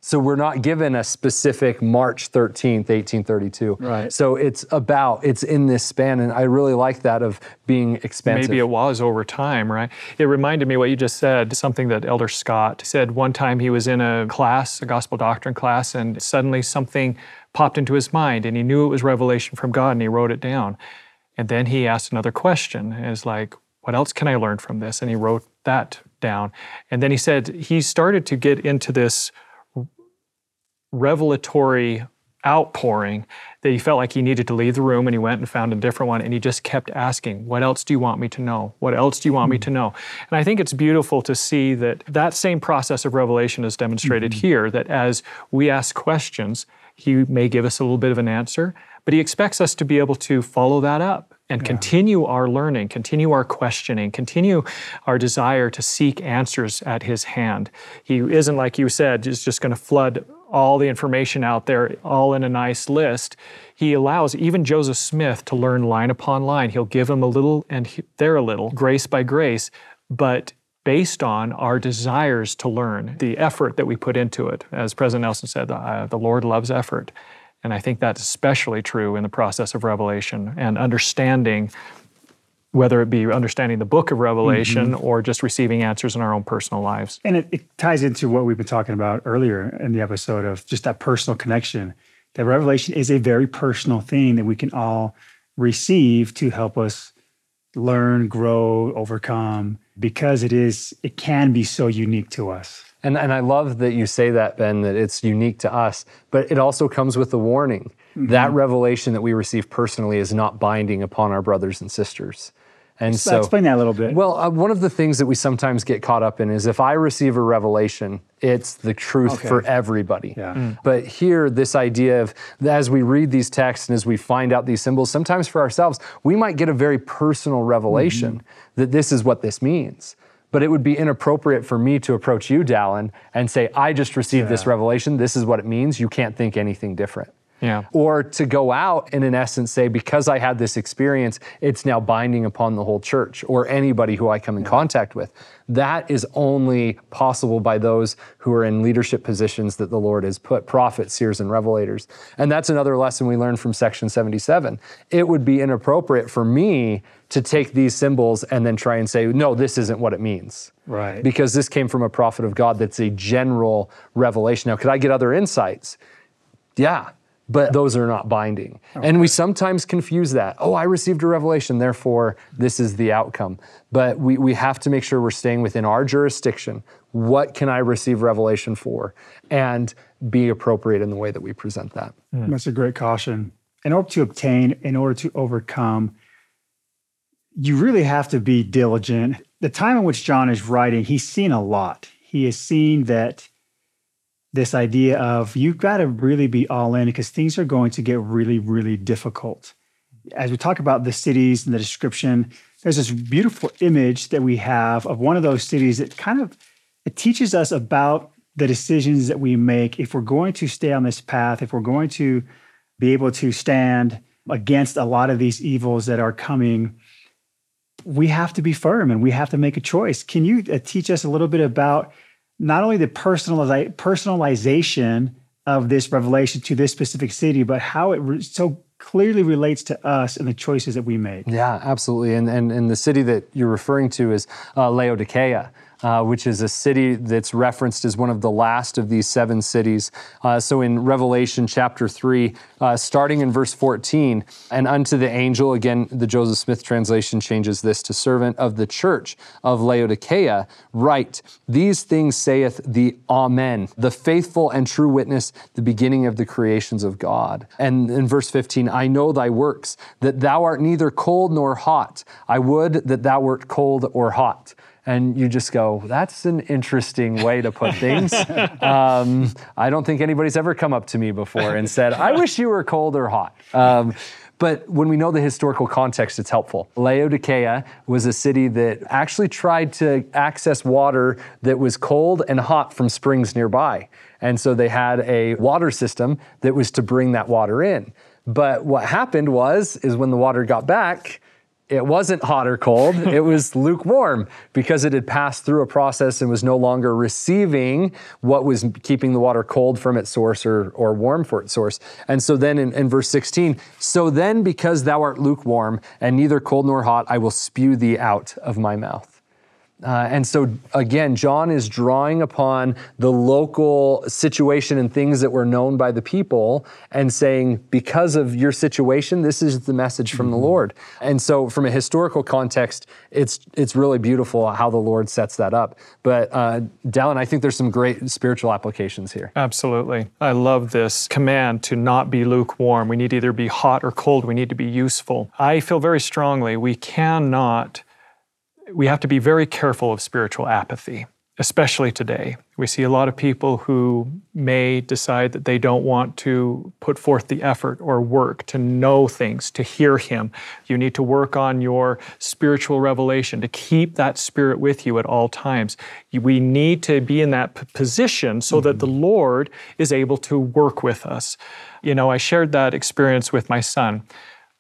So we're not given a specific March 13th, 1832. Right. So it's about, it's in this span. And I really like that of being expansive. Maybe it was over time, right? It reminded me what you just said, something that Elder Scott said one time he was in a class, a gospel doctrine class, and suddenly something popped into his mind and he knew it was revelation from God and he wrote it down. And then he asked another question. It's like, what else can I learn from this? And he wrote that down. And then he said he started to get into this revelatory outpouring that he felt like he needed to leave the room and he went and found a different one and he just kept asking what else do you want me to know what else do you want mm-hmm. me to know and i think it's beautiful to see that that same process of revelation is demonstrated mm-hmm. here that as we ask questions he may give us a little bit of an answer but he expects us to be able to follow that up and yeah. continue our learning, continue our questioning, continue our desire to seek answers at His hand. He isn't, like you said, just, just going to flood all the information out there, all in a nice list. He allows even Joseph Smith to learn line upon line. He'll give him a little and there a little, grace by grace, but based on our desires to learn, the effort that we put into it. As President Nelson said, uh, the Lord loves effort. And I think that's especially true in the process of revelation and understanding, whether it be understanding the book of Revelation mm-hmm. or just receiving answers in our own personal lives. And it, it ties into what we've been talking about earlier in the episode of just that personal connection. That revelation is a very personal thing that we can all receive to help us learn, grow, overcome, because it is, it can be so unique to us. And, and I love that you say that, Ben, that it's unique to us, but it also comes with a warning. Mm-hmm. That revelation that we receive personally is not binding upon our brothers and sisters. And so, explain that a little bit. Well, uh, one of the things that we sometimes get caught up in is if I receive a revelation, it's the truth okay. for everybody. Yeah. Mm. But here, this idea of as we read these texts and as we find out these symbols, sometimes for ourselves, we might get a very personal revelation mm-hmm. that this is what this means but it would be inappropriate for me to approach you, Dallyn, and say, I just received yeah. this revelation. This is what it means. You can't think anything different. Yeah. Or to go out and, in essence, say, because I had this experience, it's now binding upon the whole church or anybody who I come in contact with. That is only possible by those who are in leadership positions that the Lord has put prophets, seers, and revelators. And that's another lesson we learned from section 77. It would be inappropriate for me to take these symbols and then try and say, no, this isn't what it means. Right. Because this came from a prophet of God that's a general revelation. Now, could I get other insights? Yeah but those are not binding. Okay. And we sometimes confuse that. Oh, I received a revelation, therefore this is the outcome. But we, we have to make sure we're staying within our jurisdiction. What can I receive revelation for? And be appropriate in the way that we present that. Mm. That's a great caution. In order to obtain, in order to overcome, you really have to be diligent. The time in which John is writing, he's seen a lot. He has seen that this idea of you've got to really be all in because things are going to get really, really difficult. As we talk about the cities and the description, there's this beautiful image that we have of one of those cities that kind of it teaches us about the decisions that we make if we're going to stay on this path, if we're going to be able to stand against a lot of these evils that are coming, we have to be firm and we have to make a choice. Can you uh, teach us a little bit about not only the personaliz- personalization of this revelation to this specific city, but how it re- so clearly relates to us and the choices that we make. Yeah, absolutely. And, and, and the city that you're referring to is uh, Laodicea. Uh, which is a city that's referenced as one of the last of these seven cities. Uh, so in Revelation chapter 3, uh, starting in verse 14, and unto the angel, again, the Joseph Smith translation changes this to servant of the church of Laodicea, write, These things saith the Amen, the faithful and true witness, the beginning of the creations of God. And in verse 15, I know thy works, that thou art neither cold nor hot. I would that thou wert cold or hot and you just go, that's an interesting way to put things. um, I don't think anybody's ever come up to me before and said, I wish you were cold or hot. Um, but when we know the historical context, it's helpful. Laodicea was a city that actually tried to access water that was cold and hot from springs nearby. And so they had a water system that was to bring that water in. But what happened was, is when the water got back, it wasn't hot or cold, it was lukewarm because it had passed through a process and was no longer receiving what was keeping the water cold from its source or, or warm for its source. And so then in, in verse 16, so then because thou art lukewarm and neither cold nor hot, I will spew thee out of my mouth. Uh, and so, again, John is drawing upon the local situation and things that were known by the people and saying, because of your situation, this is the message from mm-hmm. the Lord. And so, from a historical context, it's, it's really beautiful how the Lord sets that up. But, uh, Dallyn, I think there's some great spiritual applications here. Absolutely. I love this command to not be lukewarm. We need to either be hot or cold, we need to be useful. I feel very strongly we cannot we have to be very careful of spiritual apathy, especially today. We see a lot of people who may decide that they don't want to put forth the effort or work to know things, to hear Him. You need to work on your spiritual revelation, to keep that spirit with you at all times. We need to be in that position so mm-hmm. that the Lord is able to work with us. You know, I shared that experience with my son.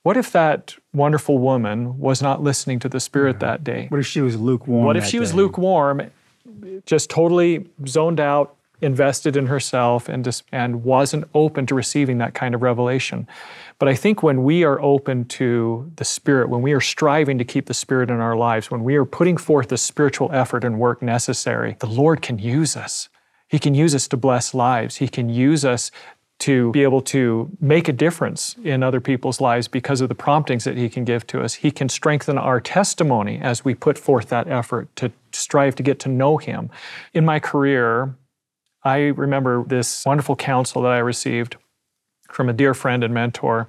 What if that wonderful woman was not listening to the Spirit that day? What if she was lukewarm? What if she was lukewarm, just totally zoned out, invested in herself, and just and wasn't open to receiving that kind of revelation? But I think when we are open to the Spirit, when we are striving to keep the Spirit in our lives, when we are putting forth the spiritual effort and work necessary, the Lord can use us. He can use us to bless lives. He can use us to be able to make a difference in other people's lives because of the promptings that He can give to us. He can strengthen our testimony as we put forth that effort to strive to get to know Him. In my career, I remember this wonderful counsel that I received from a dear friend and mentor.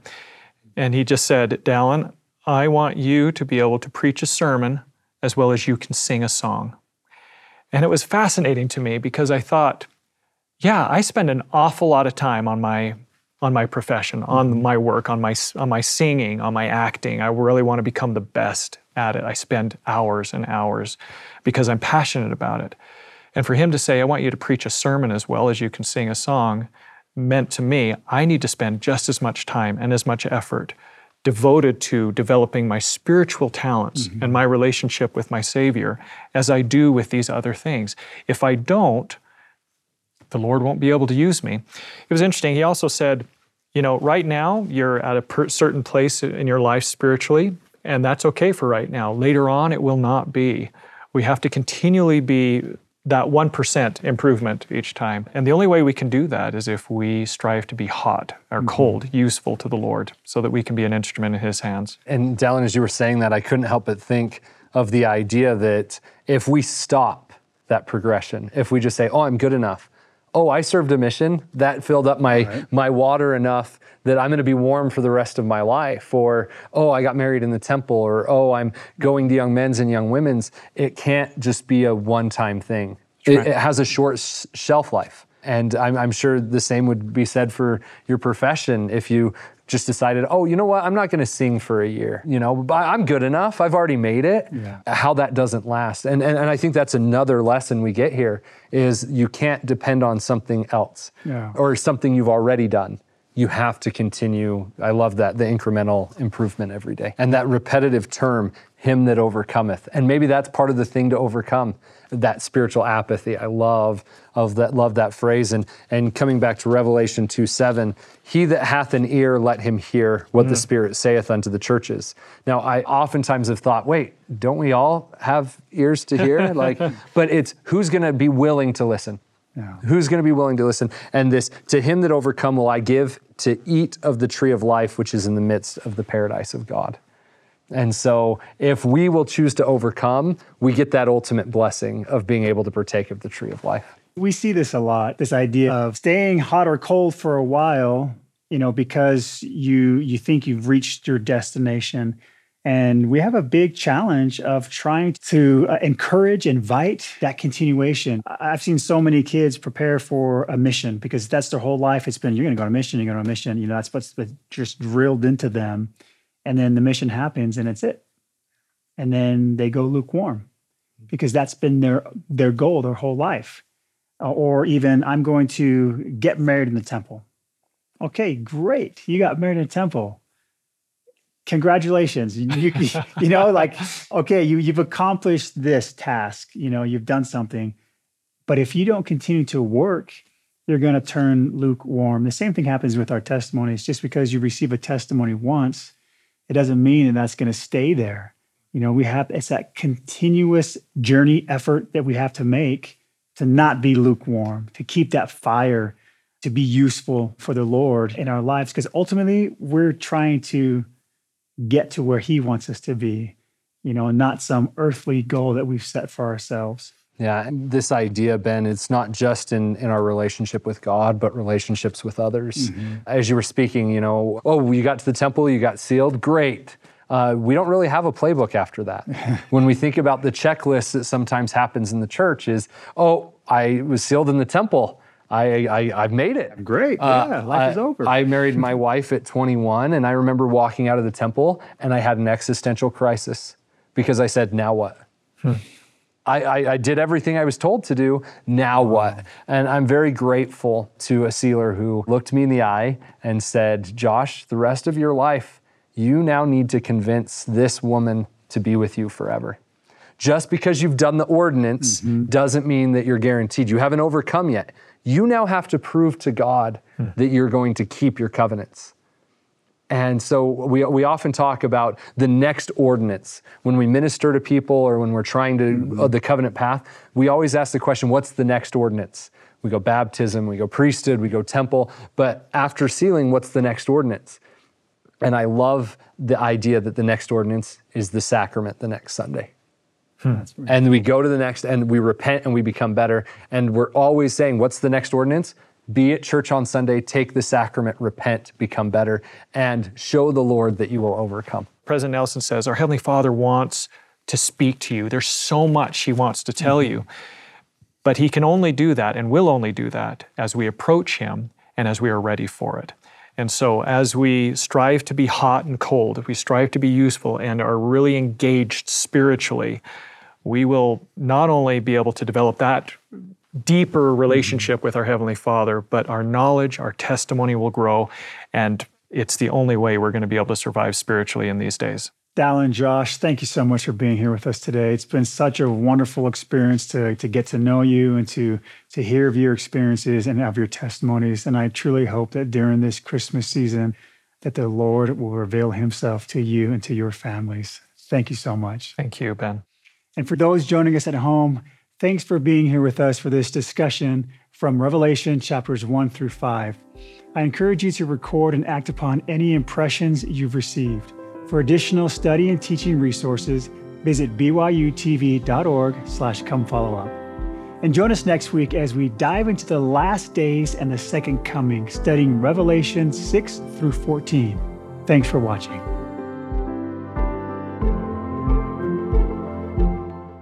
And he just said, Dallyn, I want you to be able to preach a sermon as well as you can sing a song. And it was fascinating to me because I thought, yeah, I spend an awful lot of time on my on my profession, on mm-hmm. my work, on my on my singing, on my acting. I really want to become the best at it. I spend hours and hours because I'm passionate about it. And for him to say, I want you to preach a sermon as well as you can sing a song, meant to me, I need to spend just as much time and as much effort devoted to developing my spiritual talents mm-hmm. and my relationship with my Savior as I do with these other things. If I don't, the Lord won't be able to use me. It was interesting. He also said, you know, right now you're at a per- certain place in your life spiritually, and that's okay for right now. Later on, it will not be. We have to continually be that 1% improvement each time. And the only way we can do that is if we strive to be hot or mm-hmm. cold, useful to the Lord, so that we can be an instrument in His hands. And Dallyn, as you were saying that, I couldn't help but think of the idea that if we stop that progression, if we just say, oh, I'm good enough, oh, I served a mission that filled up my right. my water enough that I'm going to be warm for the rest of my life, or oh, I got married in the temple, or oh, I'm going to young men's and young women's. It can't just be a one-time thing. It, it, has a short shelf life. And I'm, I'm, sure the same would be said for your profession. If you just decided, oh, you know what, I'm not going to sing for a year. You know, I'm good enough. I've already made it. Yeah. How that doesn't last, and, and and I think that's another lesson we get here is you can't depend on something else yeah. or something you've already done. You have to continue. I love that, the incremental improvement every day. And that repetitive term, him that overcometh. And maybe that's part of the thing to overcome that spiritual apathy. I love of that love that phrase. And and coming back to Revelation 2 7, he that hath an ear, let him hear what mm. the Spirit saith unto the churches. Now I oftentimes have thought, wait, don't we all have ears to hear? like, but it's who's gonna be willing to listen? Yeah. Who's going to be willing to listen? And this, to him that overcome will I give to eat of the tree of life, which is in the midst of the paradise of God. And so, if we will choose to overcome, we get that ultimate blessing of being able to partake of the tree of life. We see this a lot this idea of staying hot or cold for a while, you know, because you, you think you've reached your destination. And we have a big challenge of trying to uh, encourage, invite that continuation. I've seen so many kids prepare for a mission because that's their whole life. It's been, you're going to go on a mission, you're going to a mission. You know, that's what's just drilled into them. And then the mission happens and it's it. And then they go lukewarm because that's been their, their goal their whole life. Uh, or even, I'm going to get married in the temple. Okay, great. You got married in a temple congratulations. You, you, you, know like okay you, you've accomplished this task you know you've done something but if you don't continue to work you're going to turn lukewarm. The same thing happens with our testimonies. Just because you receive a testimony once it doesn't mean that that's going to stay there. You know we have it's that continuous journey effort that we have to make to not be lukewarm to keep that fire to be useful for the lord in our lives because ultimately we're trying to get to where he wants us to be, you know, not some earthly goal that we've set for ourselves. Yeah, this idea, Ben, it's not just in, in our relationship with God, but relationships with others. Mm-hmm. As you were speaking, you know, oh, you got to the temple, you got sealed, great. Uh, we don't really have a playbook after that. when we think about the checklist that sometimes happens in the church, is oh, I was sealed in the temple. I, I have made it. Great. Uh, yeah, life I, is over. I married my wife at 21, and I remember walking out of the temple, and I had an existential crisis because I said, "Now what?" Hmm. I, I, I, did everything I was told to do. Now what? And I'm very grateful to a sealer who looked me in the eye and said, "Josh, the rest of your life, you now need to convince this woman to be with you forever." Just because you've done the ordinance mm-hmm. doesn't mean that you're guaranteed. You haven't overcome yet you now have to prove to God hmm. that you're going to keep your covenants. And so we, we often talk about the next ordinance. When we minister to people or when we're trying to, mm-hmm. uh, the covenant path, we always ask the question, what's the next ordinance? We go baptism, we go priesthood, we go temple. But after sealing, what's the next ordinance? And I love the idea that the next ordinance is the sacrament the next Sunday. Hmm. And we go to the next and we repent and we become better. And we're always saying, what's the next ordinance? Be at church on Sunday, take the sacrament, repent, become better, and show the Lord that you will overcome. President Nelson says, Our Heavenly Father wants to speak to you. There's so much He wants to tell mm-hmm. you. But He can only do that and will only do that as we approach Him and as we are ready for it. And so, as we strive to be hot and cold, if we strive to be useful and are really engaged spiritually, we will not only be able to develop that deeper relationship with our Heavenly Father, but our knowledge, our testimony will grow. And it's the only way we're going to be able to survive spiritually in these days. Dallyn, Josh, thank you so much for being here with us today. It's been such a wonderful experience to, to get to know you and to, to hear of your experiences and of your testimonies. And I truly hope that during this Christmas season, that the Lord will reveal himself to you and to your families. Thank you so much. Thank you, Ben. And for those joining us at home, thanks for being here with us for this discussion from Revelation chapters 1 through 5. I encourage you to record and act upon any impressions you've received. For additional study and teaching resources, visit byutv.org slash come follow up. And join us next week as we dive into the last days and the second coming, studying Revelation 6 through 14. Thanks for watching.